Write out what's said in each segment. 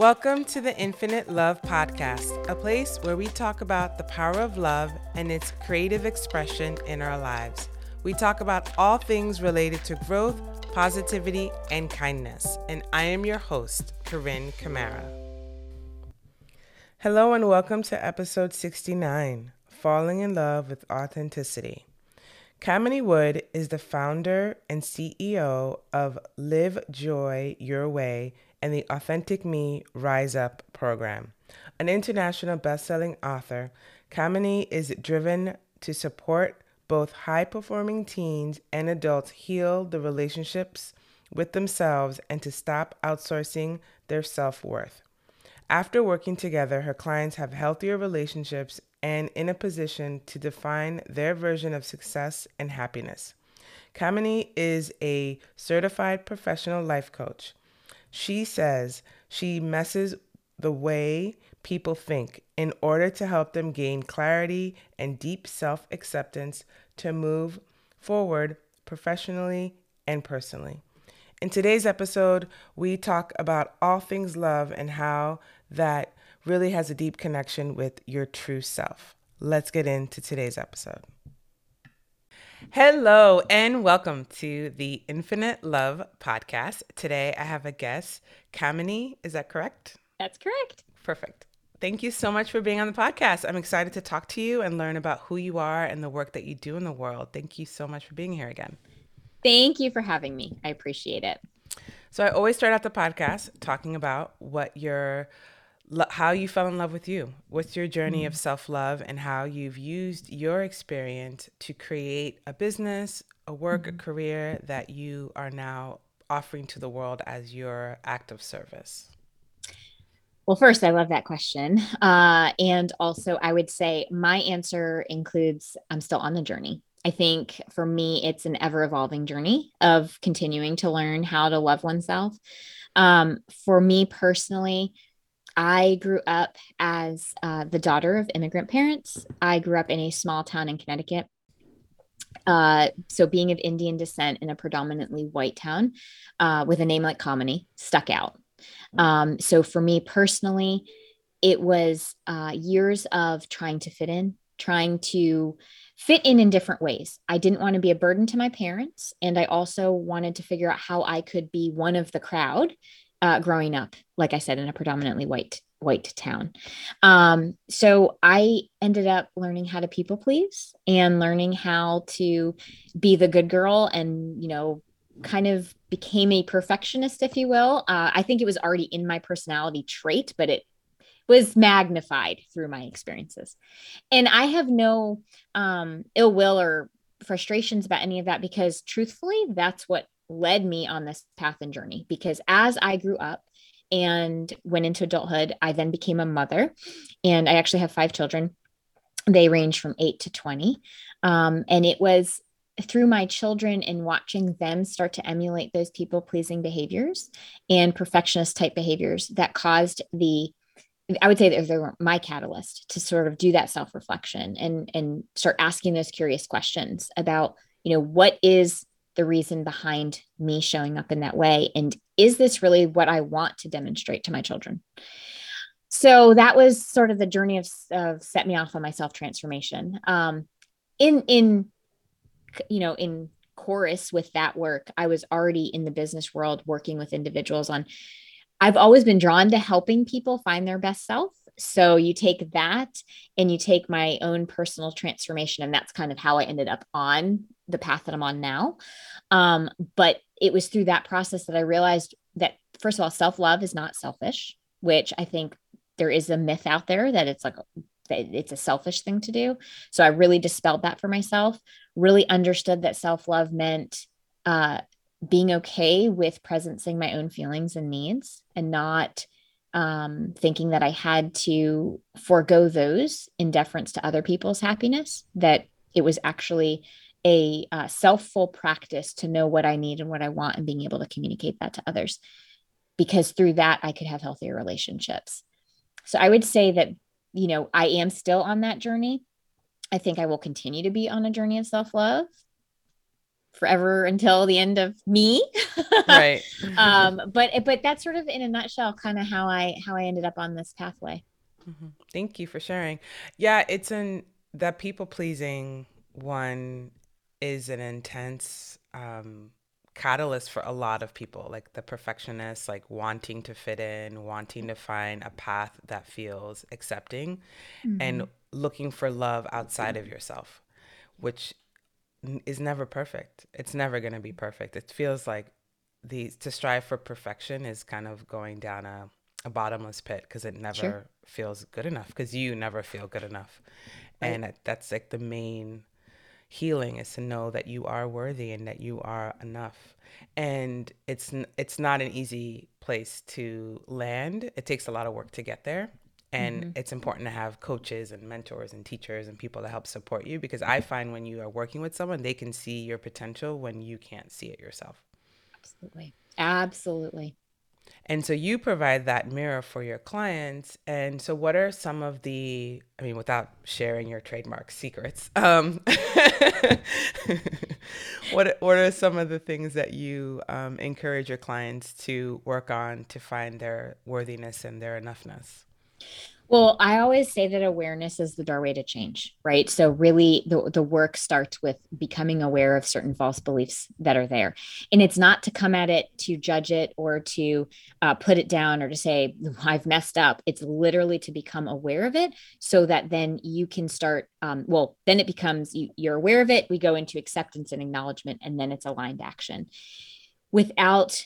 Welcome to the Infinite Love Podcast, a place where we talk about the power of love and its creative expression in our lives. We talk about all things related to growth, positivity, and kindness. And I am your host, Corinne Camara. Hello, and welcome to episode 69 Falling in Love with Authenticity. Kamini Wood is the founder and CEO of Live Joy Your Way and the Authentic Me Rise Up program. An international best-selling author, Kamini is driven to support both high-performing teens and adults heal the relationships with themselves and to stop outsourcing their self-worth. After working together, her clients have healthier relationships and in a position to define their version of success and happiness. Kamini is a certified professional life coach. She says she messes the way people think in order to help them gain clarity and deep self acceptance to move forward professionally and personally. In today's episode, we talk about all things love and how that really has a deep connection with your true self. Let's get into today's episode. Hello, and welcome to the Infinite Love Podcast. Today I have a guest, Kamini. Is that correct? That's correct. Perfect. Thank you so much for being on the podcast. I'm excited to talk to you and learn about who you are and the work that you do in the world. Thank you so much for being here again. Thank you for having me. I appreciate it. So, I always start out the podcast talking about what your how you fell in love with you. What's your journey mm-hmm. of self love and how you've used your experience to create a business, a work, mm-hmm. a career that you are now offering to the world as your act of service? Well, first, I love that question. Uh, and also, I would say my answer includes I'm still on the journey. I think for me, it's an ever evolving journey of continuing to learn how to love oneself. Um, for me personally, I grew up as uh, the daughter of immigrant parents. I grew up in a small town in Connecticut. Uh, so, being of Indian descent in a predominantly white town uh, with a name like Kamini stuck out. Um, so, for me personally, it was uh, years of trying to fit in, trying to fit in in different ways. I didn't want to be a burden to my parents. And I also wanted to figure out how I could be one of the crowd uh, growing up, like I said, in a predominantly white white town. Um, so I ended up learning how to people please and learning how to be the good girl and you know kind of became a perfectionist if you will uh, i think it was already in my personality trait but it was magnified through my experiences and i have no um, ill will or frustrations about any of that because truthfully that's what led me on this path and journey because as I grew up and went into adulthood, I then became a mother and I actually have five children. They range from eight to 20. Um, and it was through my children and watching them start to emulate those people pleasing behaviors and perfectionist type behaviors that caused the I would say that they were my catalyst to sort of do that self reflection and and start asking those curious questions about you know what is the reason behind me showing up in that way? And is this really what i want to demonstrate to my children? So that was sort of the journey of, of set me off on my self transformation um, in in you know in chorus with that work i was already in the business world working with individuals on i've always been drawn to helping people find their best self. So you take that and you take my own personal transformation and that's kind of how i ended up on the path that I'm on now. Um, but it was through that process that I realized that, first of all, self love is not selfish, which I think there is a myth out there that it's like, it's a selfish thing to do. So I really dispelled that for myself, really understood that self love meant uh, being okay with presencing my own feelings and needs and not um, thinking that I had to forego those in deference to other people's happiness, that it was actually a uh, self-full practice to know what I need and what I want and being able to communicate that to others because through that I could have healthier relationships. So I would say that you know, I am still on that journey. I think I will continue to be on a journey of self-love. forever until the end of me. right. um, but but that's sort of in a nutshell kind of how I how I ended up on this pathway. Mm-hmm. Thank you for sharing. Yeah, it's in that people pleasing one is an intense um, catalyst for a lot of people, like the perfectionists, like wanting to fit in, wanting to find a path that feels accepting, mm-hmm. and looking for love outside of yourself, which is never perfect. It's never going to be perfect. It feels like the to strive for perfection is kind of going down a, a bottomless pit because it never sure. feels good enough because you never feel good enough. Right. And that's like the main healing is to know that you are worthy and that you are enough. And it's it's not an easy place to land. It takes a lot of work to get there. And mm-hmm. it's important to have coaches and mentors and teachers and people to help support you because I find when you are working with someone, they can see your potential when you can't see it yourself. Absolutely. Absolutely. And so you provide that mirror for your clients. And so, what are some of the, I mean, without sharing your trademark secrets, um, what, what are some of the things that you um, encourage your clients to work on to find their worthiness and their enoughness? Well, I always say that awareness is the doorway to change, right? So really the, the work starts with becoming aware of certain false beliefs that are there. And it's not to come at it to judge it or to uh, put it down or to say, I've messed up. It's literally to become aware of it so that then you can start, um, well, then it becomes you, you're aware of it. We go into acceptance and acknowledgement, and then it's aligned action. Without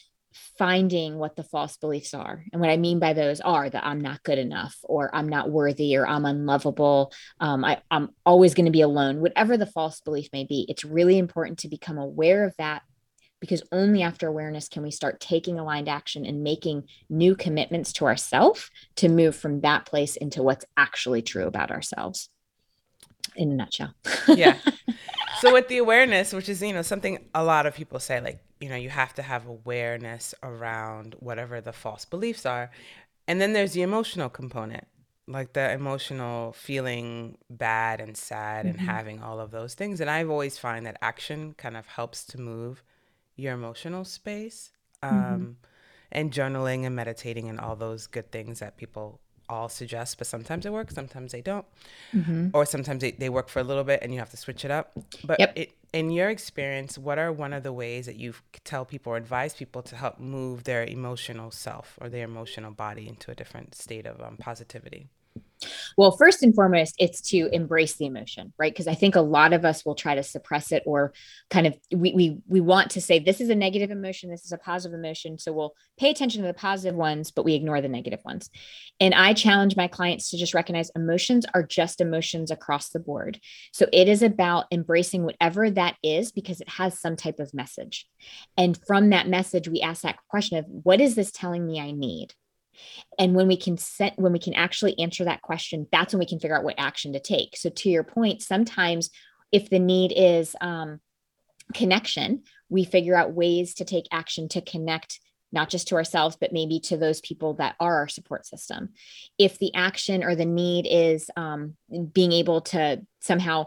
finding what the false beliefs are. And what I mean by those are that I'm not good enough, or I'm not worthy, or I'm unlovable. Um, I, I'm always going to be alone, whatever the false belief may be. It's really important to become aware of that because only after awareness can we start taking aligned action and making new commitments to ourselves to move from that place into what's actually true about ourselves in a nutshell. yeah. So with the awareness, which is, you know, something a lot of people say like you know, you have to have awareness around whatever the false beliefs are. And then there's the emotional component, like the emotional feeling bad and sad mm-hmm. and having all of those things. And I've always find that action kind of helps to move your emotional space. Mm-hmm. Um, mm-hmm. And journaling and meditating and all those good things that people all suggest, but sometimes it works, sometimes they don't. Mm-hmm. Or sometimes they, they work for a little bit and you have to switch it up. But yep. it, in your experience, what are one of the ways that you tell people or advise people to help move their emotional self or their emotional body into a different state of um, positivity? Well, first and foremost, it's to embrace the emotion, right? Because I think a lot of us will try to suppress it or kind of we we we want to say this is a negative emotion, this is a positive emotion, so we'll pay attention to the positive ones, but we ignore the negative ones. And I challenge my clients to just recognize emotions are just emotions across the board. So it is about embracing whatever that is because it has some type of message. And from that message, we ask that question of what is this telling me I need? And when we can set when we can actually answer that question that's when we can figure out what action to take. So to your point sometimes if the need is um, connection we figure out ways to take action to connect not just to ourselves but maybe to those people that are our support system. If the action or the need is um, being able to somehow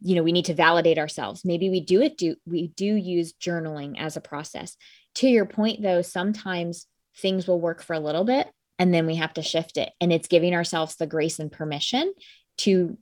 you know we need to validate ourselves. Maybe we do it do we do use journaling as a process. To your point though sometimes things will work for a little bit and then we have to shift it and it's giving ourselves the grace and permission to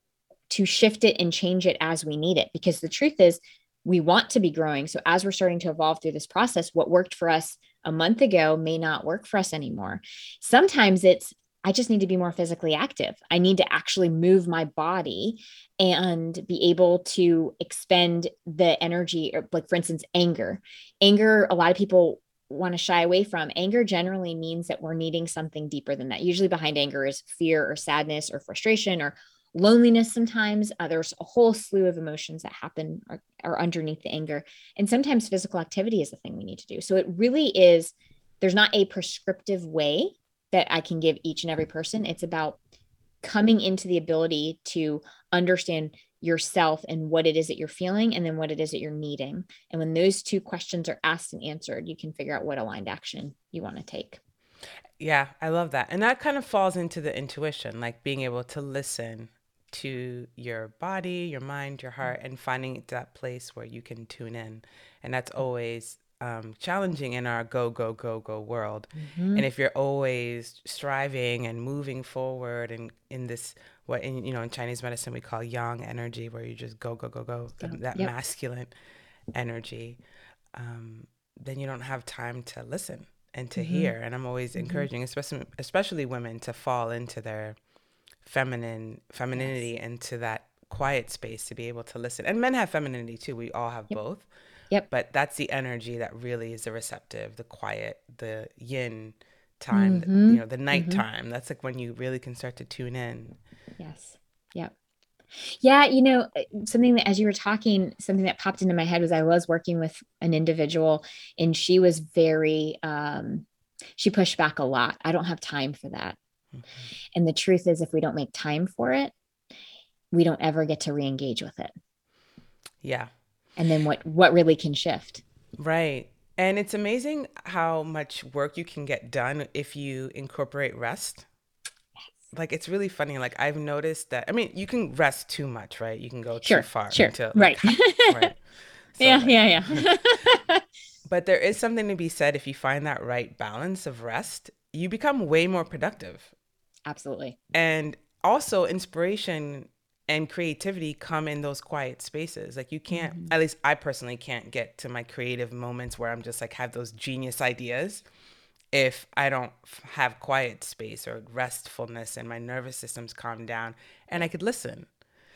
to shift it and change it as we need it because the truth is we want to be growing so as we're starting to evolve through this process what worked for us a month ago may not work for us anymore sometimes it's I just need to be more physically active. I need to actually move my body and be able to expend the energy, or like for instance, anger. Anger, a lot of people want to shy away from. Anger generally means that we're needing something deeper than that. Usually behind anger is fear or sadness or frustration or loneliness sometimes. Uh, there's a whole slew of emotions that happen or, underneath the anger. And sometimes physical activity is the thing we need to do. So it really is, there's not a prescriptive way that I can give each and every person. It's about coming into the ability to understand yourself and what it is that you're feeling and then what it is that you're needing. And when those two questions are asked and answered, you can figure out what aligned action you want to take. Yeah, I love that. And that kind of falls into the intuition, like being able to listen to your body, your mind, your heart, and finding that place where you can tune in. And that's always um, challenging in our go, go, go, go world. Mm-hmm. And if you're always striving and moving forward and in this, what in, you know, in Chinese medicine we call yang energy, where you just go, go, go, go, that Yep. masculine energy, um, then you don't have time to listen and to Mhm. hear. And I'm always Mhm. encouraging, especially especially women, to fall into their feminine femininity into that quiet space to be able to listen. And men have femininity too. We all have Yep. both. Yep. But that's the energy that really is the receptive, the quiet, the yin time, Mhm. you know, the nighttime. That's like when you really can start to tune in. Yes. Yep. Yeah, you know, uh, something that as you were talking, something that popped into my head was I was working with an individual and she was very um she pushed back a lot. I don't have time for that. Mhm. And the truth is if we don't make time for it, we don't ever get to re-engage with it. Yeah. And then what what really can shift? Right. And it's amazing how much work you can get done if you incorporate rest. Like it's really funny. Like I've noticed that. I mean, you can rest too much, right? You can go Sure. too far. Sure. into, right. like, right. So, yeah, like- yeah, yeah. But there is something to be said if you find that right balance of rest, you become way more productive. Absolutely. And also inspiration and creativity come in those quiet spaces. Like you can't Mhm. at least I personally can't get to my creative moments where I'm just like have those genius ideas if I don't f- have quiet space or restfulness and my nervous system's calmed down and I could listen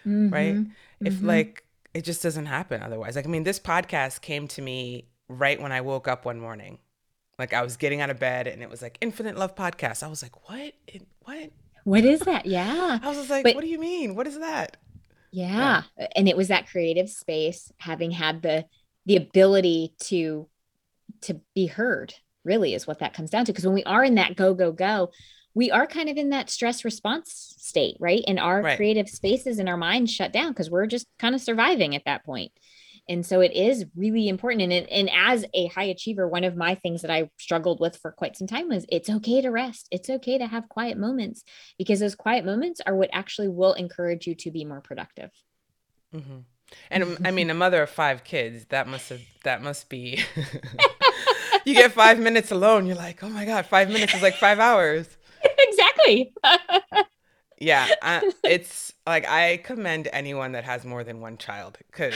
right? Mhm. If Mhm. like it just doesn't happen otherwise. Like I mean, this podcast came to me right when I woke up one morning. Like I was getting out of bed and it was like Infinite Love Podcast. I was like, what? It, what? What is that? Yeah. I was just like, But- what do you mean? What is that? Yeah. And it was that creative space, having had the the ability to to be heard, really is what that comes down to. Because when we are in that go, go, go, we are kind of in that stress response state, right? And our Right. creative spaces in our minds shut down because we're just kind of surviving at that point. And so it is really important. And, it, and as a high achiever, one of my things that I struggled with for quite some time was it's okay to rest. It's okay to have quiet moments because those quiet moments are what actually will encourage you to be more productive. Mm-hmm. And um, I mean, a mother of five kids, that must have, that must be, you get five minutes alone. You're like, oh my God, five minutes is like five hours. exactly. Yeah, I, it's like I commend anyone that has more than one child because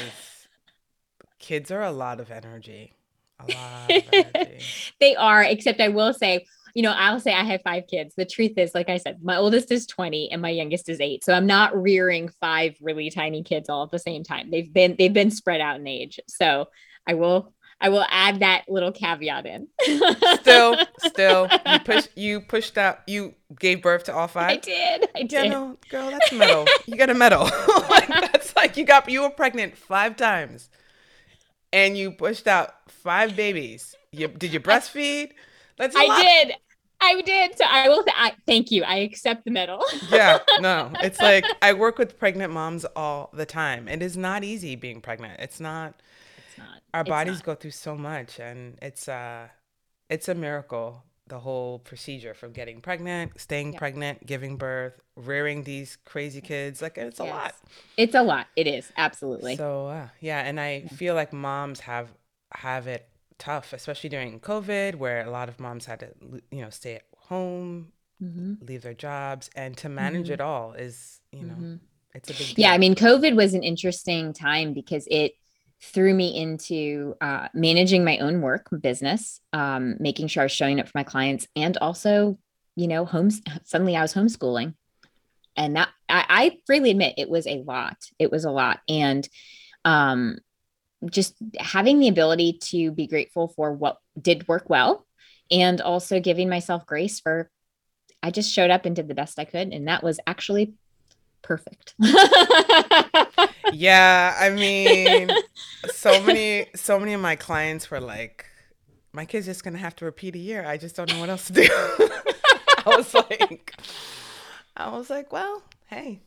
kids are a lot of energy. A lot of energy. they are, except I will say, you know, I'll say I have five kids. The truth is, like I said, my oldest is 20 and my youngest is eight. So I'm not rearing five really tiny kids all at the same time. They've been they've been spread out in age. So I will I will add that little caveat in. Still, still, you push, you pushed out, you gave birth to all five. I did. I Yeah, did. no, girl, that's a medal. You got a medal. like, that's like you got you were pregnant five times, and you pushed out five babies. You did you breastfeed? That's a lot. I did. I did. So I will I, thank you. I accept the medal. yeah, no. It's like I work with pregnant moms all the time. It is not easy being pregnant. It's not It's not. our It's bodies not. go through so much and it's uh it's a miracle the whole procedure from getting pregnant, staying Yeah. pregnant, giving birth, rearing these crazy kids. Like it's a Yes. lot. It's a lot. It is. Absolutely. So uh, yeah, and I feel like moms have have it tough, especially during COVID, where a lot of moms had to you know stay at home, Mhm. leave their jobs, and to manage Mhm. it all is you know Mhm. it's a big deal. Yeah, I mean, COVID was an interesting time because it threw me into uh, managing my own work business, um, making sure I was showing up for my clients, and also, you know, homes. Suddenly, I was homeschooling, and that I, I freely admit it was a lot. It was a lot, and um, just having the ability to be grateful for what did work well, and also giving myself grace for. I just showed up and did the best I could, and that was actually perfect. yeah, I mean, so many so many of my clients were like, my kid's just gonna have to repeat a year. I just don't know what else to do. I was like, I was like, well, hey,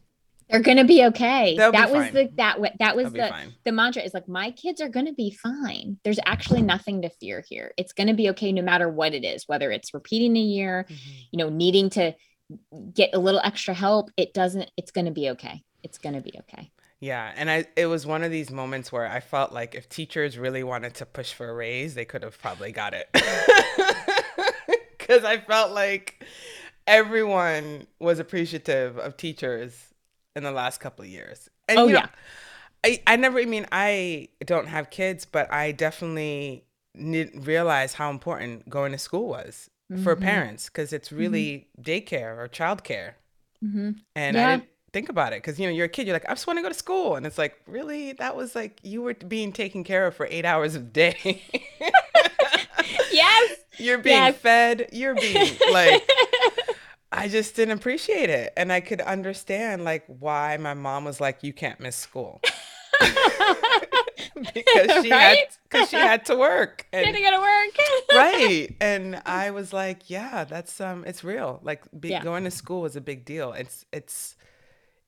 They're gonna be okay. They'll be that was fine. the that that was I'll the the mantra is like my kids are gonna be fine. There's actually nothing to fear here. It's gonna be okay no matter what it is, whether it's repeating a year, Mhm. you know, needing to get a little extra help. It doesn't. It's gonna be okay. it's going to be okay. Yeah, and I it was one of these moments where I felt like if teachers really wanted to push for a raise, they could have probably got it. Cuz I felt like everyone was appreciative of teachers in the last couple of years. And, oh you know, yeah. I, I never, I mean, I don't have kids, but I definitely didn't realize how important going to school was for Mhm. parents because it's really daycare or childcare. hmm And I didn't think about it because, you know, you're a kid, you're like, I just want to go to school. And it's like, really? That was like, you were being taken care of for eight hours a day. Yes. you're being Yes. fed, you're being like, I just didn't appreciate it. And I could understand like why my mom was like, you can't miss school. because she had because she had to work. Gotta go to work. right. And I was like, yeah, that's um it's real. Like be, Yeah. going to school is a big deal. It's it's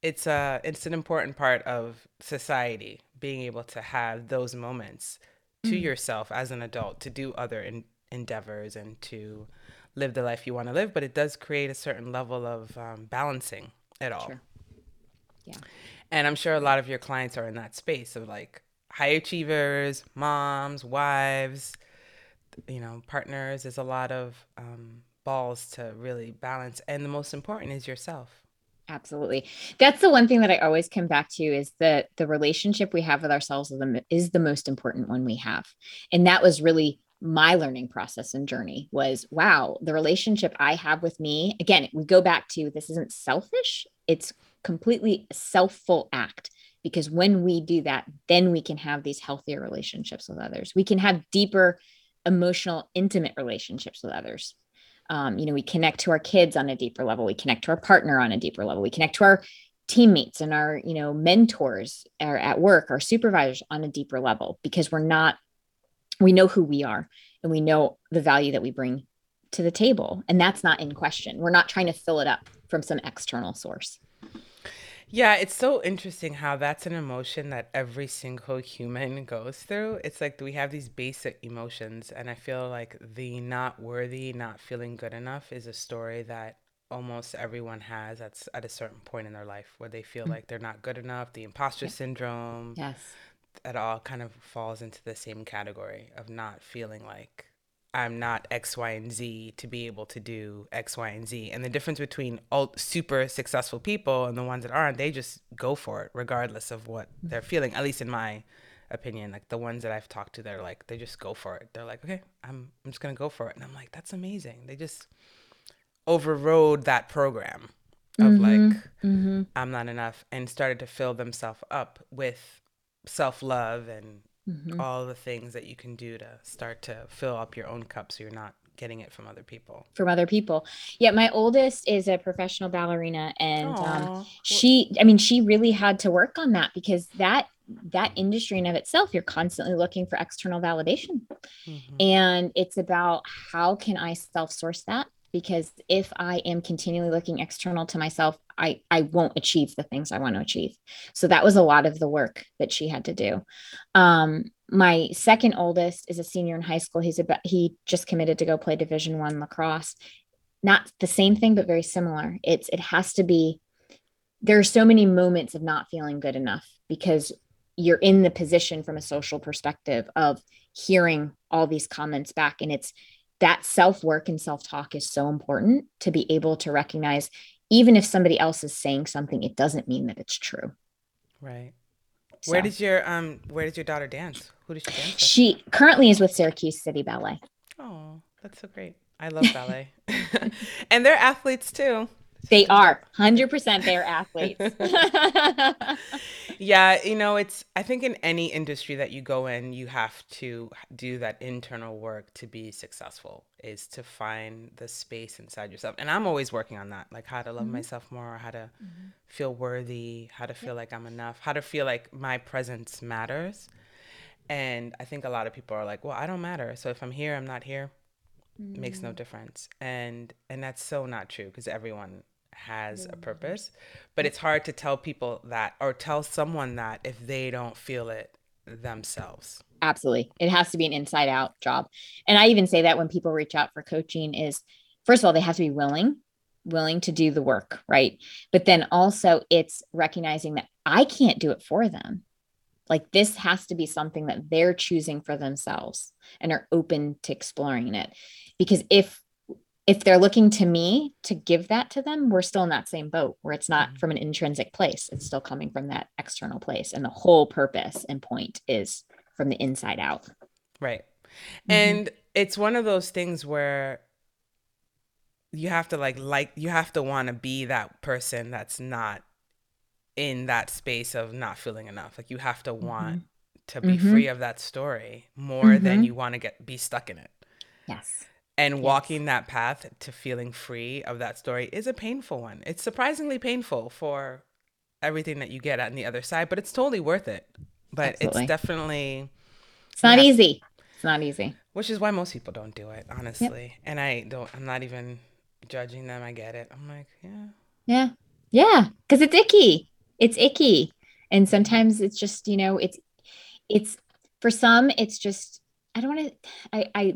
it's uh it's an important part of society being able to have those moments to Mm. yourself as an adult to do other en- endeavors and to live the life you want to live but it does create a certain level of um, balancing it all Sure. Yeah. and i'm sure a lot of your clients are in that space of like high achievers moms wives you know partners there's a lot of um, balls to really balance and the most important is yourself Absolutely. That's the one thing that I always come back to is that the relationship we have with ourselves is the, most important one we have. And that was really my learning process and journey was wow, the relationship I have with me. Again, we go back to this isn't selfish, it's completely selfful act because when we do that, then we can have these healthier relationships with others. We can have deeper emotional, intimate relationships with others. Um, you know we connect to our kids on a deeper level. We connect to our partner on a deeper level. We connect to our teammates and our you know mentors are at work our supervisors on a deeper level because we're not we know who we are and we know the value that we bring to the table. And that's not in question. We're not trying to fill it up from some external source Yeah, it's so interesting how that's an emotion that every single human goes through. It's like we have these basic emotions, and I feel like the not worthy, not feeling good enough is a story that almost everyone has at, at a certain point in their life where they feel Mm. like they're not good enough. The imposter Yep. syndrome, yes it all kind of falls into the same category of not feeling like I'm not X, Y, and Z to be able to do X, Y, and Z. And the difference between all super successful people and the ones that aren't, they just go for it regardless of what they're feeling. At least in my opinion, like the ones that I've talked to, they're like they just go for it. They're like, okay, I'm I'm just gonna go for it, and I'm like, that's amazing. They just overrode that program of like mm-hmm. I'm not enough and started to fill themselves up with self love and Mm-hmm. all the things that you can do to start to fill up your own cup so you're not getting it from other people. from other people yeah my oldest is a professional ballerina and um, she i mean she really had to work on that because that that industry in of itself you're constantly looking for external validation Mhm. and it's about how can i self-source that because if i am continually looking external to myself i i won't achieve the things i want to achieve. So that was a lot of the work that she had to do. Um my second oldest is a senior in high school. He's about he just committed to go play division one lacrosse. Not the same thing but very similar. It's it has to be there are so many moments of not feeling good enough because you're in the position from a social perspective of hearing all these comments back. And it's that self work and self talk is so important to be able to recognize even if somebody else is saying something it doesn't mean that it's true Right. Where So, did your um where did your daughter dance? Who did she dance with? she currently is with Syracuse City Ballet Oh, that's so great. I love ballet. and they're athletes too. They are 100% they're athletes Yeah, you know, it's I think in any industry that you go in, you have to do that internal work to be successful is to find the space inside yourself. And I'm always working on that, like how to love Mhm. myself more, how to feel worthy, how to feel like I'm enough, how to feel like my presence matters. And I think a lot of people are like, "Well, I don't matter. So if I'm here, I'm not here." It makes no mm. difference. And and that's so not true because everyone has a purpose. But it's hard to tell people that or tell someone that if they don't feel it themselves. absolutely it has to be an inside out job and i even say that when people reach out for coaching is first of all they have to be willing willing to do the work, right? But then also it's recognizing that I can't do it for them. Like this has to be something that they're choosing for themselves and are open to exploring it. Because if if they're looking to me to give that to them, we're still in that same boat where it's not mm-hmm. from an intrinsic place. It's still coming from that external place. And the whole purpose and point is from the inside out. Right. Mm-hmm. And it's one of those things where you have to like like you have to want to be that person that's not in that space of not feeling enough. Like you have to want mm-hmm. to be mm-hmm. free of that story more mm-hmm. than you want to get be stuck in it. Yes. And yes. walking that path to feeling free of that story is a painful one. It's surprisingly painful for everything that you get on the other side, but it's totally worth it. But Absolutely. it's definitely It's not easy. It's not easy. Which is why most people don't do it, honestly. Yep. And I don't I'm not even judging them. I get it. I'm like, yeah. Yeah. Yeah. Cause it's icky. It's icky. And sometimes it's just, you know, it's, it's for some, it's just, I don't want to, I, I,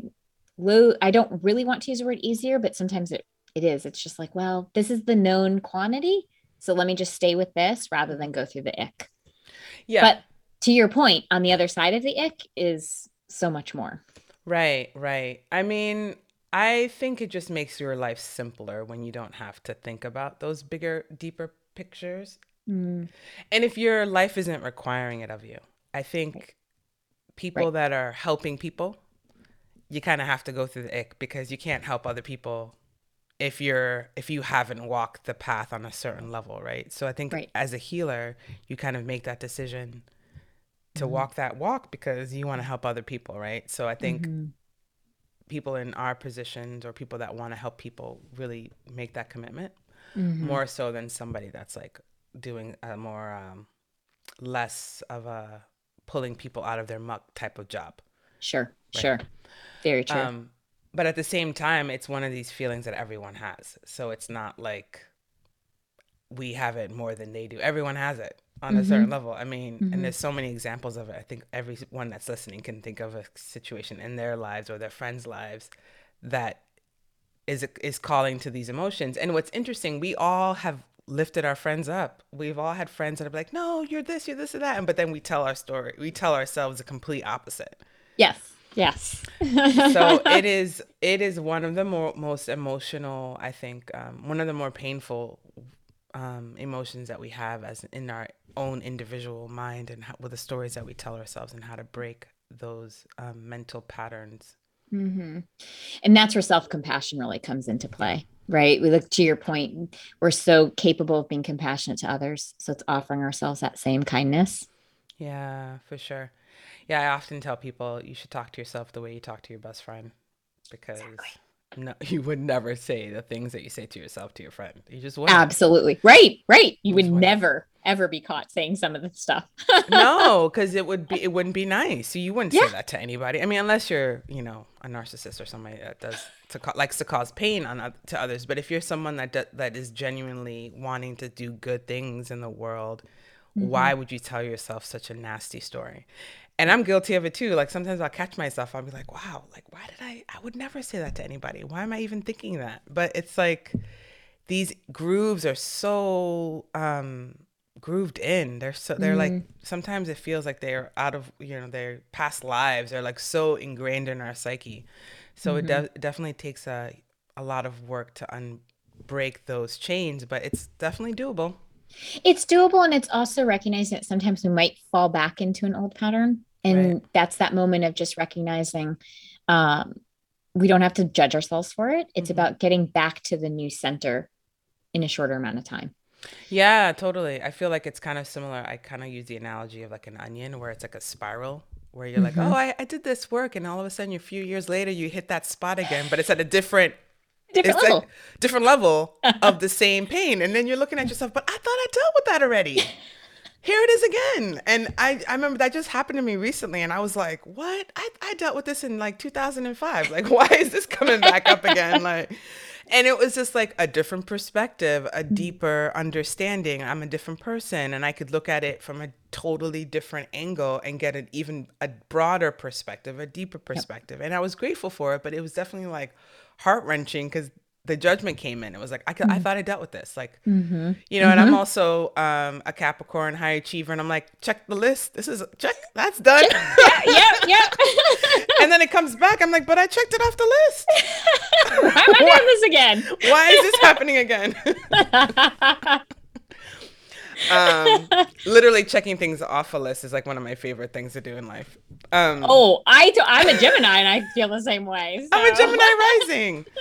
low, I don't really want to use the word easier, but sometimes it, it is. It's just like, well, this is the known quantity. So let me just stay with this rather than go through the ick. Yeah. But to your point, on the other side of the ick is so much more. Right, right. I mean, I think it just makes your life simpler when you don't have to think about those bigger, deeper pictures. Mm. And if your life isn't requiring it of you, I think people right. that are helping people, you kind of have to go through the ick because you can't help other people if you're if you haven't walked the path on a certain level, right? So I think right. as a healer, you kind of make that decision to mm-hmm. walk that walk because you want to help other people, right? So I think mm-hmm people in our positions or people that want to help people really make that commitment mm-hmm. more so than somebody that's like doing a more um, less of a pulling people out of their muck type of job. Sure, right? sure. Very true. Um, but at the same time, it's one of these feelings that everyone has. So it's not like we have it more than they do. Everyone has it on mm-hmm. a certain level. I mean, mm-hmm. and there's so many examples of it. I think everyone that's listening can think of a situation in their lives or their friends' lives that is is calling to these emotions. And what's interesting, we all have lifted our friends up. We've all had friends that are like, "No, you're this, you're this, or that," and but then we tell our story. We tell ourselves the complete opposite. Yes. Yes. so it is. It is one of the more most emotional. I think um, one of the more painful um, emotions that we have as in our own individual mind and how, with the stories that we tell ourselves and how to break those um, mental patterns. Mm-hmm. And that's where self compassion really comes into play, right? We look to your point, we're so capable of being compassionate to others. So it's offering ourselves that same kindness. Yeah, for sure. Yeah, I often tell people you should talk to yourself the way you talk to your best friend because exactly no, you would never say the things that you say to yourself to your friend. You just wouldn't. Absolutely. Right. Right. You, you would never ever be caught saying some of the stuff. no, because it would be it wouldn't be nice. So you wouldn't yeah. say that to anybody. I mean, unless you're you know a narcissist or somebody that does to co- likes to cause pain on to others. But if you're someone that do, that is genuinely wanting to do good things in the world, mm-hmm. why would you tell yourself such a nasty story? and I'm guilty of it too. Like sometimes I'll catch myself. I'll be like, wow, like why did I? I would never say that to anybody. Why am I even thinking that? But it's like these grooves are so um grooved in. They're so they're mm. like sometimes it feels like they're out of you know their past lives. They're like so ingrained in our psyche. So mm-hmm. it, de- it definitely takes a a lot of work to unbreak those chains, but it's definitely doable. It's doable. And it's also recognizing that sometimes we might fall back into an old pattern. And right. that's that moment of just recognizing um, we don't have to judge ourselves for it. It's mm-hmm. about getting back to the new center in a shorter amount of time. Yeah, totally. I feel like it's kind of similar. I kind of use the analogy of like an onion where it's like a spiral where you're mm-hmm. like, oh, I, I did this work. And all of a sudden, a few years later, you hit that spot again, but it's at a different different it's level. Like different level of the same pain. And then you're looking at yourself, but I thought I dealt with that already. Here it is again. And I, I remember that just happened to me recently. And I was like, what? I, I dealt with this in like 2005. Like, why is this coming back up again? Like, and it was just like a different perspective, a mm-hmm. deeper understanding. I'm a different person. And I could look at it from a totally different angle and get an even a broader perspective, a deeper perspective. Yep. And I was grateful for it, but it was definitely like, heart wrenching because the judgment came in. It was like I, could, I thought I dealt with this, like Mm-hmm. you know. And I'm also um, a Capricorn, high achiever, and I'm like, check the list. This is check. That's done. yep, yep. and then it comes back. I'm like, but I checked it off the list. Why am I doing this again? Why is this happening again? Um, literally checking things off a list is like one of my favorite things to do in life. Um, oh, I do, I'm a Gemini and I feel the same way. I'm a. Gemini rising.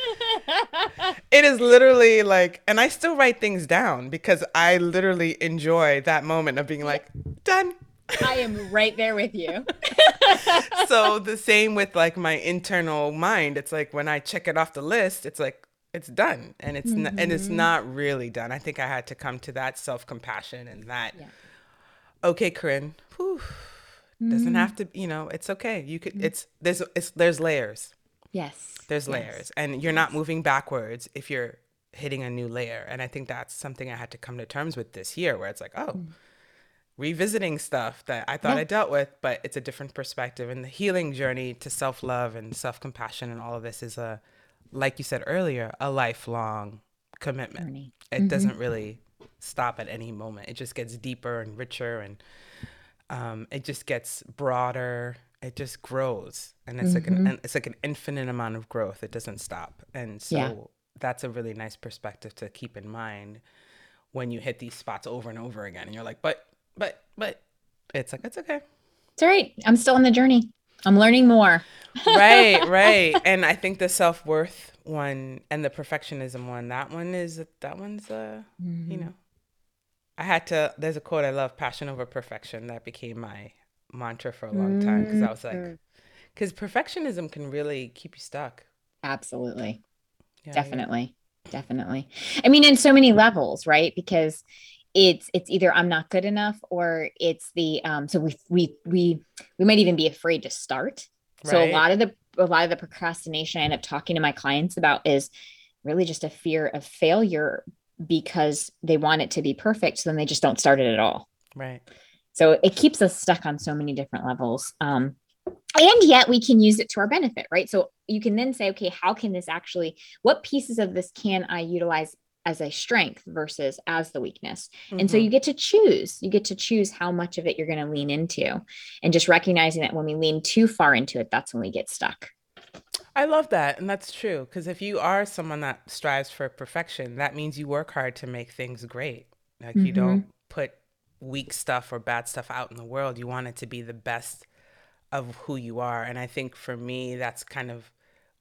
It is literally like, and I still write things down because I literally enjoy that moment of being like, done. I am right there with you. so the same with like my internal mind. It's like when I check it off the list, it's like it's done, and it's n- and it's mm-hmm. not really done. I think I had to come to that self compassion and that. Yeah. Okay, Corinne. Whew, doesn't mm-hmm. have to. You know, it's okay. You could. Mm-hmm. It's there's it's there's layers. Yes. There's yes. layers, and you're not moving backwards if you're hitting a new layer. And I think that's something I had to come to terms with this year, where it's like, oh, mm. revisiting stuff that I thought Yeah. I dealt with, but it's a different perspective. And the healing journey to self love and self compassion and all of this is a, like you said earlier, a lifelong commitment. Journey. It doesn't really stop at any moment. It just gets deeper and richer, and um, it just gets broader. It just grows, and it's like an it's like an infinite amount of growth. It doesn't stop, and so Yeah. that's a really nice perspective to keep in mind when you hit these spots over and over again, and you're like, but but but it's like it's okay. It's all right. I'm still on the journey. I'm learning more. right, right. And I think the self worth one and the perfectionism one, that one is that one's uh you know. I had to there's a quote I love, passion over perfection, that became my mantra for a long time because I was like because perfectionism can really keep you stuck. Absolutely. Yeah, yeah. definitely definitely i mean in so many levels right because it's it's either i'm not good enough or it's the um so we we we we might even be afraid to start so a lot of the a lot of the procrastination i end up talking to my clients about is really just a fear of failure because they want it to be perfect so then they just don't start it at all Right. so it keeps us stuck on so many different levels. Um, and yet we can use it to our benefit, right? So you can then say, okay, how can this actually, what pieces of this can I utilize as a strength versus as the weakness? And so Mhm. you get to choose, you get to choose how much of it you're going to lean into. And just recognizing that when we lean too far into it, that's when we get stuck. I love that. And that's true. Because if you are someone that strives for perfection, that means you work hard to make things great. Like you don't put weak stuff or bad stuff out in the world. You want it to be the best of who you are. And I think for me, that's kind of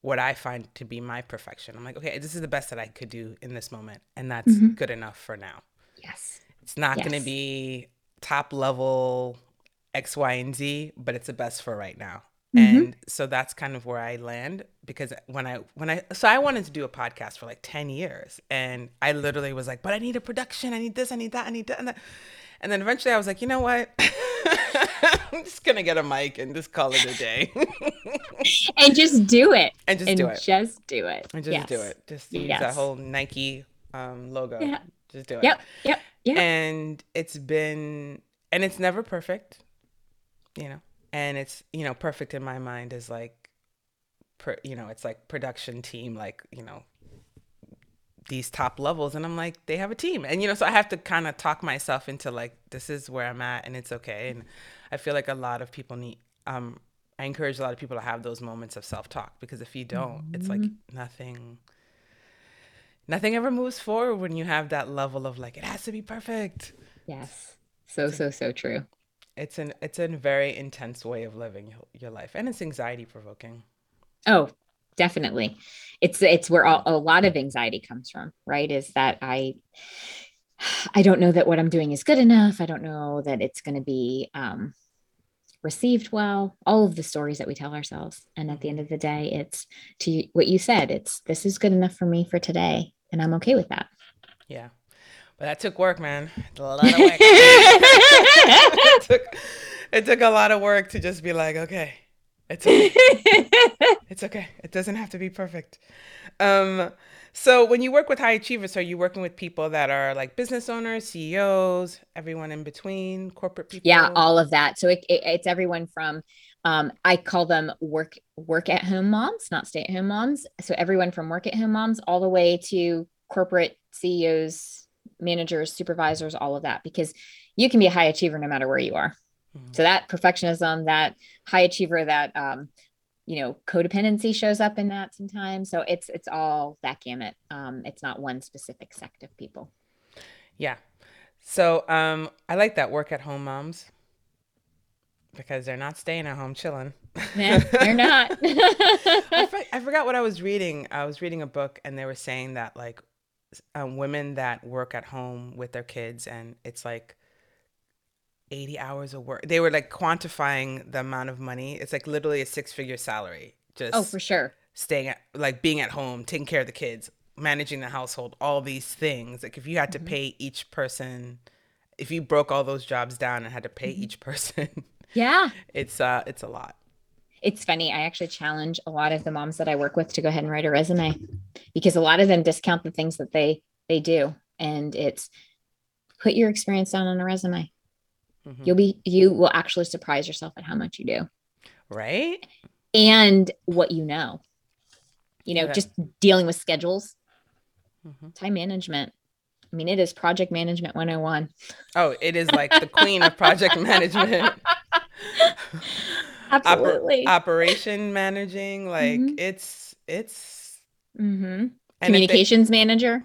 what I find to be my perfection. I'm like, okay, this is the best that I could do in this moment. And that's mm-hmm. good enough for now. Yes. It's not going to be top level X, Y, and Z, but it's the best for right now. Mm-hmm. And so that's kind of where I land because when I when I so I wanted to do a podcast for like 10 years and I literally was like, but I need a production, I need this, I need that, I need that. And, that. and then eventually I was like, you know what? I'm just gonna get a mic and just call it a day. And just do it. and just and do it. just do it. And just do it. Just use that whole Nike um, logo. Yeah. Just do it. Yep. Yep. Yep. and it's been and it's never perfect you know and it's you know perfect in my mind is like per, you know it's like production team like you know these top levels and i'm like they have a team and you know so i have to kind of talk myself into like this is where i'm at and it's okay and i feel like a lot of people need um i encourage a lot of people to have those moments of self-talk because if you don't it's like nothing nothing ever moves forward when you have that level of like it has to be perfect yes. So, so, so true. it's an it's a very intense way of living your, your life and it's anxiety provoking Oh, definitely. It's it's where all, a lot of anxiety comes from, right? Is that I I don't know that what I'm doing is good enough. I don't know that it's going to be um, received well. All of the stories that we tell ourselves, and at the end of the day, it's to what you said. It's this is good enough for me for today, and I'm okay with that. yeah but that took work man a lot of work it took it took a lot of work to just be like okay it's okay. it's okay it doesn't have to be perfect um so when you work with high achievers are you working with people that are like business owners ceos everyone in between corporate people yeah all of that so it, it, it's everyone from Um, I call them work work at home moms, not stay at home moms. So everyone from work at home moms all the way to corporate CEOs, managers, supervisors, all of that, because you can be a high achiever no matter where you are. Mm-hmm. So that perfectionism, that high achiever, that um, you know, codependency shows up in that sometimes. So it's it's all that gamut. Um, it's not one specific sect of people. Yeah. So um, I like that work at home moms because they're not staying at home chilling. Yeah, they're not. I, for, I, forgot what I was reading. I was reading a book and they were saying that like um, women that work at home with their kids and it's like 80 hours of work. They were like quantifying the amount of money. It's like literally a six figure salary. Just oh, for sure. Staying at like being at home, taking care of the kids, managing the household, all these things. Like if you had to mm-hmm. pay each person, if you broke all those jobs down and had to pay mm-hmm. each person, yeah, it's uh, it's a lot. It's funny. I actually challenge a lot of the moms that I work with to go ahead and write a resume because a lot of them discount the things that they they do, and it's put your experience down on a resume. Mm-hmm. You'll be you will actually surprise yourself at how much you do. Right. And what you know. You know, just dealing with schedules, mm-hmm. time management. I mean, it is project management 101. Oh, it is like the queen of project management. Absolutely. Oper- operation managing, like mm-hmm. it's it's mm-hmm. communications think, manager.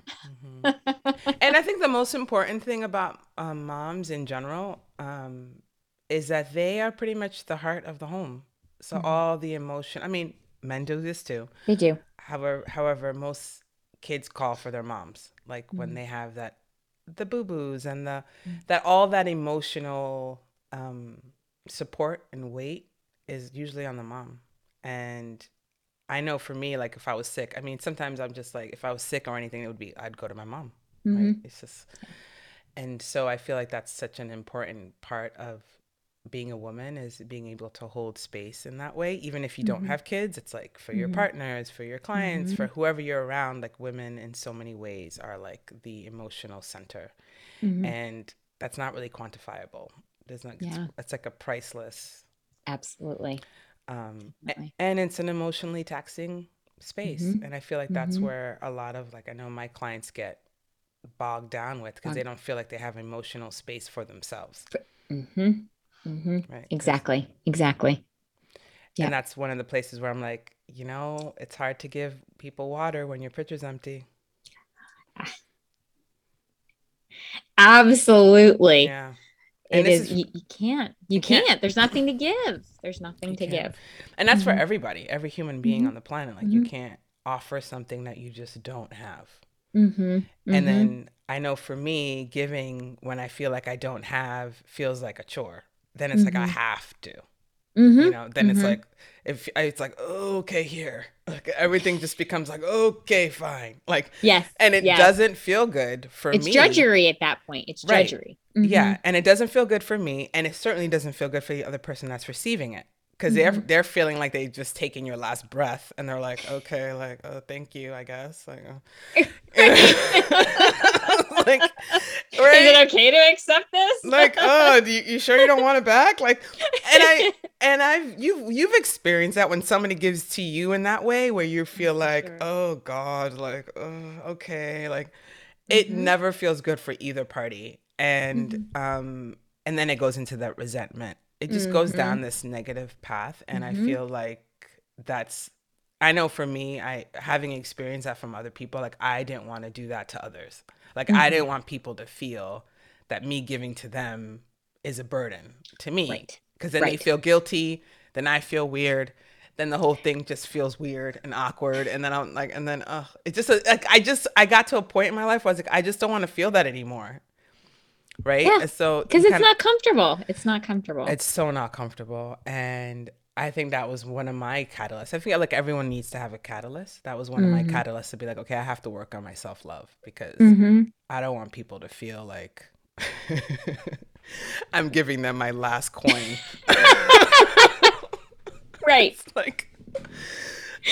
Mm-hmm. and I think the most important thing about um, moms in general um, is that they are pretty much the heart of the home. So mm-hmm. all the emotion. I mean, men do this too. They do. However, however, most kids call for their moms, like mm-hmm. when they have that, the boo boos and the mm-hmm. that all that emotional um, support and weight is usually on the mom. And I know for me, like if I was sick, I mean, sometimes I'm just like, if I was sick or anything, it would be I'd go to my mom. Mm-hmm. Right? It's just, and so I feel like that's such an important part of being a woman is being able to hold space in that way even if you don't mm-hmm. have kids it's like for mm-hmm. your partners for your clients mm-hmm. for whoever you're around like women in so many ways are like the emotional center mm-hmm. and that's not really quantifiable there's not yeah. it's, it's like a priceless absolutely um and it's an emotionally taxing space mm-hmm. and i feel like that's mm-hmm. where a lot of like i know my clients get bogged down with because they don't feel like they have emotional space for themselves mm-hmm. Mm-hmm. Right. Exactly. Exactly. Yeah. And that's one of the places where I'm like, you know, it's hard to give people water when your pitcher's empty. Absolutely. Yeah. And it is, is you, you, can't. You, you can't. can't. There's nothing to give. There's nothing to give. And that's mm-hmm. for everybody, every human being mm-hmm. on the planet. Like you mm-hmm. can't offer something that you just don't have. Mm-hmm. And then mm-hmm. I know for me, giving when I feel like I don't have feels like a chore then it's mm-hmm. like I mm-hmm. have to. Mm-hmm. You know, then it's like if it's like okay here, like everything just becomes like okay fine, like yes, and it yes. doesn't feel good for it's me. It's drudgery at that point. It's drudgery. Right. Yeah, and it doesn't feel good for me, and it certainly doesn't feel good for the other person that's receiving it because mm-hmm. they're they're feeling like they just taken your last breath and they're like okay like oh thank you i guess like, uh. like right? is it okay to accept this like oh you, you sure you don't want it back like and i and i've you you've experienced that when somebody gives to you in that way where you feel like sure. oh god like oh, okay like it mm-hmm. never feels good for either party and mm-hmm. um and then it goes into that resentment it just mm-hmm. goes down mm-hmm. this negative path and mm-hmm. i feel like that's i know for me i having experienced that from other people like i didn't want to do that to others like mm-hmm. i didn't want people to feel that me giving to them is a burden to me right because then right. they feel guilty then i feel weird then the whole thing just feels weird and awkward and then i'm like and then uh it just like i just i got to a point in my life where i was like i just don't want to feel that anymore right? Yeah, so because it's not comfortable. It's not comfortable. It's so not comfortable, and I think that was one of my catalysts. I feel like everyone needs to have a catalyst. That was one mm-hmm. of my mm-hmm. catalysts to be like, okay, I have to work on my self love because mm-hmm. I don't want people to feel like I'm giving them my last coin. right. It's like,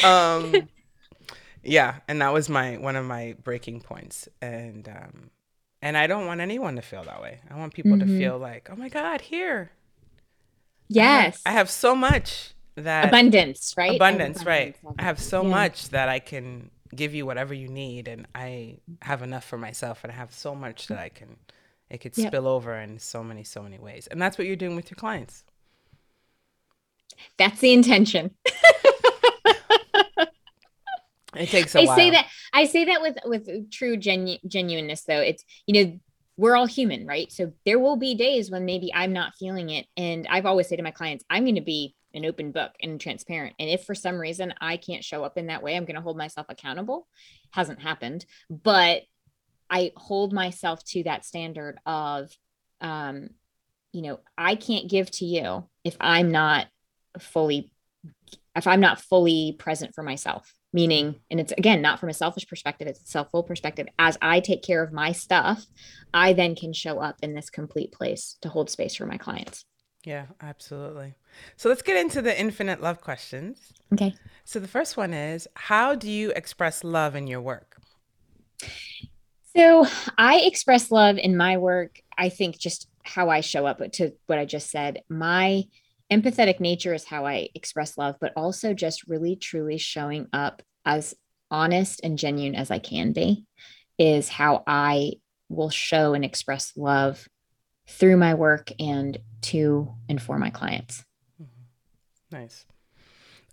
um, yeah, and that was my one of my breaking points, and um, and I don't want anyone to feel that way. I want people mm-hmm. to feel like, oh my God, here. Yes. I have, I have so much that abundance, right? Abundance, abundance right. I have so yeah. much that I can give you whatever you need and I have enough for myself and I have so much that I can it could yep. spill over in so many so many ways. And that's what you're doing with your clients. That's the intention. it takes a I while. say that I say that with with true genu- genuineness though. It's you know we're all human, right? So there will be days when maybe I'm not feeling it and I've always say to my clients, I'm going to be an open book and transparent. And if for some reason I can't show up in that way, I'm going to hold myself accountable. Hasn't happened, but I hold myself to that standard of, um, you know, I can't give to you if I'm not fully, if I'm not fully present for myself. Meaning, and it's again not from a selfish perspective, it's a self-full perspective. As I take care of my stuff, I then can show up in this complete place to hold space for my clients. Yeah, absolutely. So let's get into the infinite love questions. Okay. So the first one is How do you express love in your work? So I express love in my work, I think just how I show up to what I just said. My empathetic nature is how I express love, but also just really truly showing up as honest and genuine as I can be is how I will show and express love through my work and to and for my clients. Mm-hmm. Nice.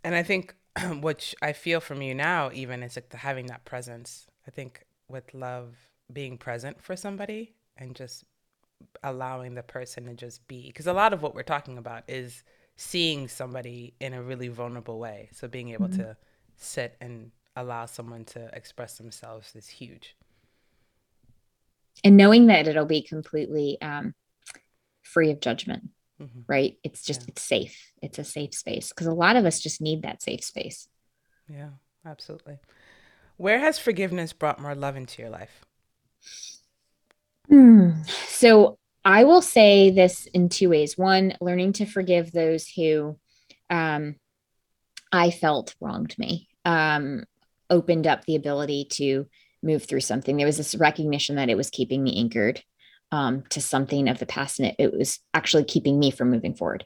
And I think which I feel from you now, even is like the, having that presence. I think with love, being present for somebody and just allowing the person to just be. Because a lot of what we're talking about is seeing somebody in a really vulnerable way. So being able mm-hmm. to sit and allow someone to express themselves is huge. And knowing that it'll be completely um, free of judgment, mm-hmm. right? It's just, yeah. it's safe. It's a safe space because a lot of us just need that safe space. Yeah, absolutely. Where has forgiveness brought more love into your life? Hmm. So I will say this in two ways. One, learning to forgive those who um, I felt wronged me, um, opened up the ability to move through something. There was this recognition that it was keeping me anchored um, to something of the past, and it, it was actually keeping me from moving forward.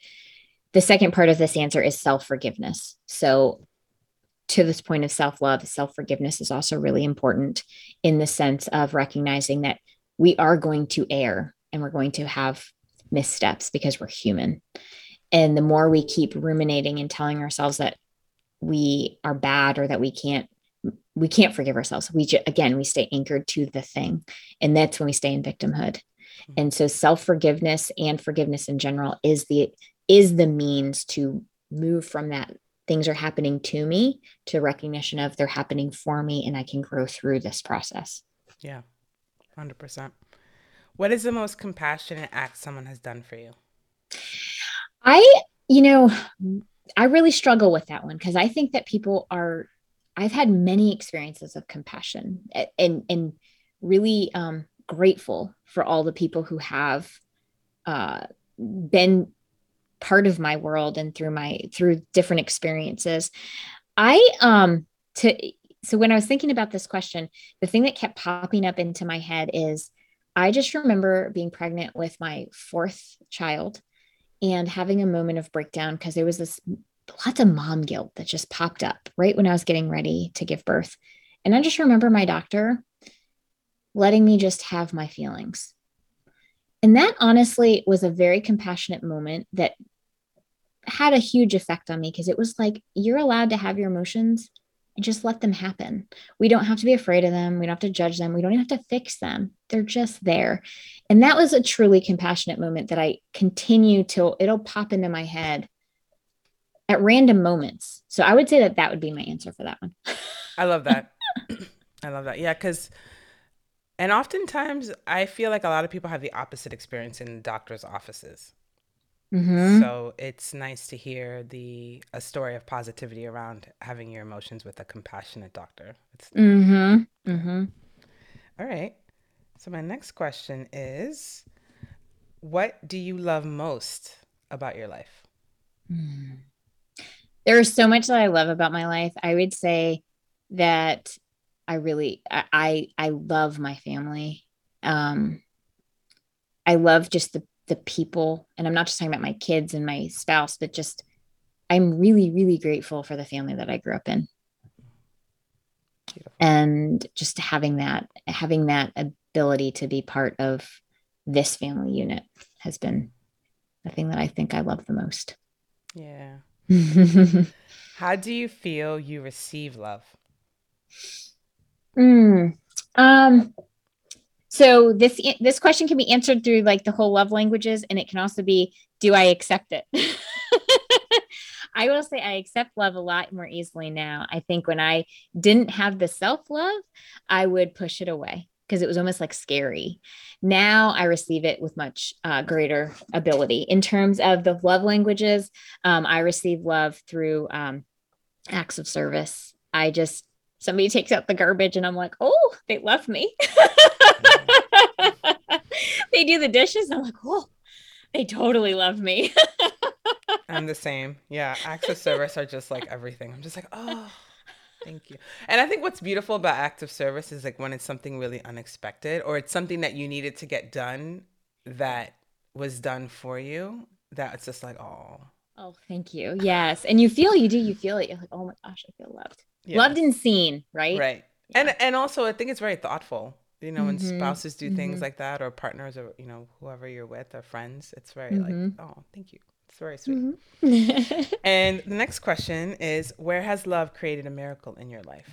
The second part of this answer is self forgiveness. So, to this point of self love, self forgiveness is also really important in the sense of recognizing that we are going to err and we're going to have missteps because we're human. And the more we keep ruminating and telling ourselves that we are bad or that we can't we can't forgive ourselves we ju- again we stay anchored to the thing and that's when we stay in victimhood mm-hmm. and so self-forgiveness and forgiveness in general is the is the means to move from that things are happening to me to recognition of they're happening for me and i can grow through this process yeah 100% what is the most compassionate act someone has done for you? I, you know, I really struggle with that one because I think that people are, I've had many experiences of compassion and, and really um, grateful for all the people who have uh, been part of my world and through my, through different experiences. I, um, to, so when I was thinking about this question, the thing that kept popping up into my head is I just remember being pregnant with my fourth child and having a moment of breakdown because there was this lots of mom guilt that just popped up right when I was getting ready to give birth. And I just remember my doctor letting me just have my feelings. And that honestly was a very compassionate moment that had a huge effect on me because it was like, you're allowed to have your emotions just let them happen. We don't have to be afraid of them. We don't have to judge them. We don't even have to fix them. They're just there. And that was a truly compassionate moment that I continue to, it'll pop into my head at random moments. So I would say that that would be my answer for that one. I love that. I love that. Yeah. Cause, and oftentimes I feel like a lot of people have the opposite experience in doctor's offices. Mm-hmm. So it's nice to hear the a story of positivity around having your emotions with a compassionate doctor. Mm-hmm. Mm-hmm. All right. So my next question is, what do you love most about your life? Mm. There is so much that I love about my life. I would say that I really I I love my family. Um, I love just the the people, and I'm not just talking about my kids and my spouse, but just I'm really, really grateful for the family that I grew up in. Beautiful. And just having that, having that ability to be part of this family unit has been the thing that I think I love the most. Yeah. How do you feel you receive love? Mm, um, so this this question can be answered through like the whole love languages, and it can also be, do I accept it? I will say I accept love a lot more easily now. I think when I didn't have the self love, I would push it away because it was almost like scary. Now I receive it with much uh, greater ability. In terms of the love languages, um, I receive love through um, acts of service. I just, somebody takes out the garbage and I'm like, oh, they love me. they do the dishes. I'm like, oh, they totally love me. I'm the same. Yeah. Acts of service are just like everything. I'm just like, oh, thank you. And I think what's beautiful about acts of service is like when it's something really unexpected or it's something that you needed to get done that was done for you. That it's just like, oh. Oh, thank you. Yes. And you feel, you do, you feel it. You're like, oh my gosh, I feel loved. Yeah. Loved and seen, right? Right. Yeah. And and also I think it's very thoughtful you know, when mm-hmm. spouses do mm-hmm. things like that, or partners, or you know, whoever you're with, or friends, it's very mm-hmm. like, oh, thank you. It's very sweet. Mm-hmm. and the next question is, where has love created a miracle in your life?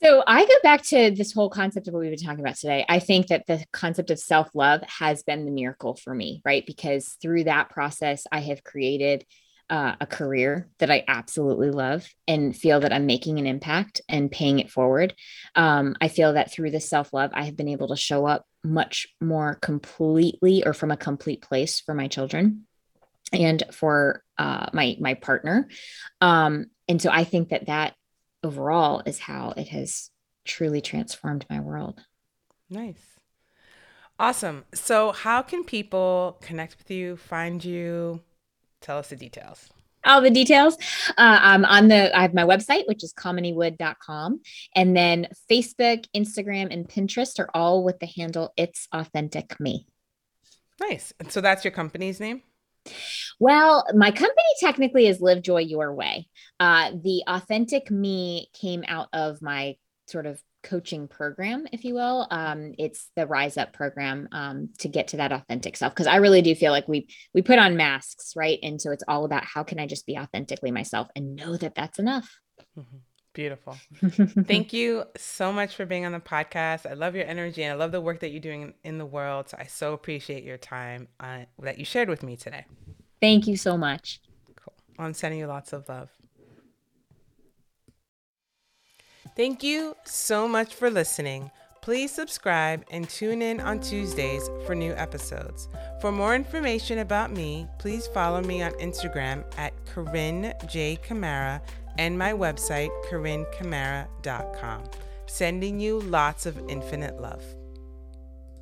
So I go back to this whole concept of what we've been talking about today. I think that the concept of self love has been the miracle for me, right? Because through that process, I have created uh, a career that I absolutely love and feel that I'm making an impact and paying it forward. Um, I feel that through this self love, I have been able to show up much more completely or from a complete place for my children and for uh, my my partner. Um, and so I think that that overall is how it has truly transformed my world. Nice. Awesome. So, how can people connect with you, find you, Tell us the details. All the details. Uh, I'm on the, I have my website, which is kaminiwood.com. And then Facebook, Instagram, and Pinterest are all with the handle It's Authentic Me. Nice. So that's your company's name? Well, my company technically is Live Joy Your Way. Uh, the Authentic Me came out of my sort of coaching program, if you will. Um, it's the Rise Up program um, to get to that authentic self. Because I really do feel like we we put on masks, right? And so it's all about how can I just be authentically myself and know that that's enough. Mm-hmm. Beautiful. Thank you so much for being on the podcast. I love your energy and I love the work that you're doing in the world. So I so appreciate your time uh, that you shared with me today. Thank you so much. Cool. I'm sending you lots of love. Thank you so much for listening. Please subscribe and tune in on Tuesdays for new episodes. For more information about me, please follow me on Instagram at Corinne J. Camara and my website, CorinneCamara.com. Sending you lots of infinite love.